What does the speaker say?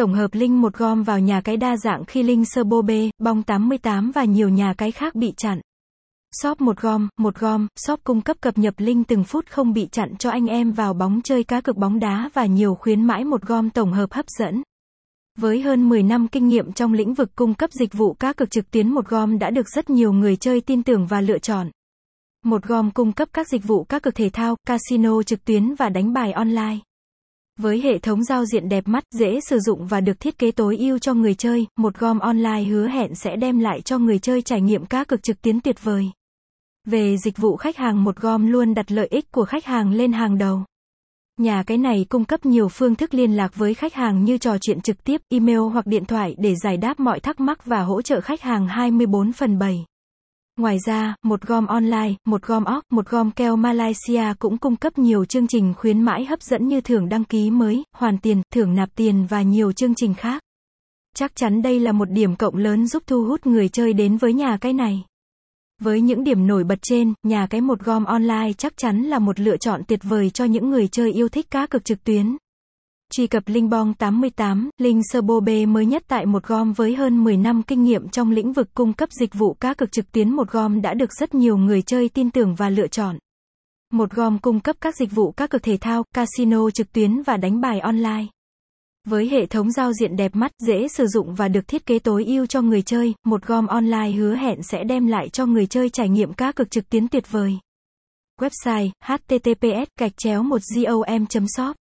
tổng hợp linh một gom vào nhà cái đa dạng khi linh sơ bô bê, bong 88 và nhiều nhà cái khác bị chặn. Shop một gom, một gom, shop cung cấp cập nhật linh từng phút không bị chặn cho anh em vào bóng chơi cá cực bóng đá và nhiều khuyến mãi một gom tổng hợp hấp dẫn. Với hơn 10 năm kinh nghiệm trong lĩnh vực cung cấp dịch vụ cá cược trực tuyến một gom đã được rất nhiều người chơi tin tưởng và lựa chọn. Một gom cung cấp các dịch vụ cá cược thể thao, casino trực tuyến và đánh bài online. Với hệ thống giao diện đẹp mắt, dễ sử dụng và được thiết kế tối ưu cho người chơi, một gom online hứa hẹn sẽ đem lại cho người chơi trải nghiệm cá cược trực tuyến tuyệt vời. Về dịch vụ khách hàng một gom luôn đặt lợi ích của khách hàng lên hàng đầu. Nhà cái này cung cấp nhiều phương thức liên lạc với khách hàng như trò chuyện trực tiếp, email hoặc điện thoại để giải đáp mọi thắc mắc và hỗ trợ khách hàng 24 phần 7. Ngoài ra, một gom online, một gom óc, một gom keo Malaysia cũng cung cấp nhiều chương trình khuyến mãi hấp dẫn như thưởng đăng ký mới, hoàn tiền, thưởng nạp tiền và nhiều chương trình khác. Chắc chắn đây là một điểm cộng lớn giúp thu hút người chơi đến với nhà cái này. Với những điểm nổi bật trên, nhà cái một gom online chắc chắn là một lựa chọn tuyệt vời cho những người chơi yêu thích cá cược trực tuyến. Truy cập link bong 88, Linh sơ bô bê mới nhất tại một gom với hơn 10 năm kinh nghiệm trong lĩnh vực cung cấp dịch vụ cá cược trực tuyến một gom đã được rất nhiều người chơi tin tưởng và lựa chọn. Một gom cung cấp các dịch vụ cá cược thể thao, casino trực tuyến và đánh bài online. Với hệ thống giao diện đẹp mắt, dễ sử dụng và được thiết kế tối ưu cho người chơi, một gom online hứa hẹn sẽ đem lại cho người chơi trải nghiệm cá cược trực tuyến tuyệt vời. Website: https gạch chéo 1 gom shop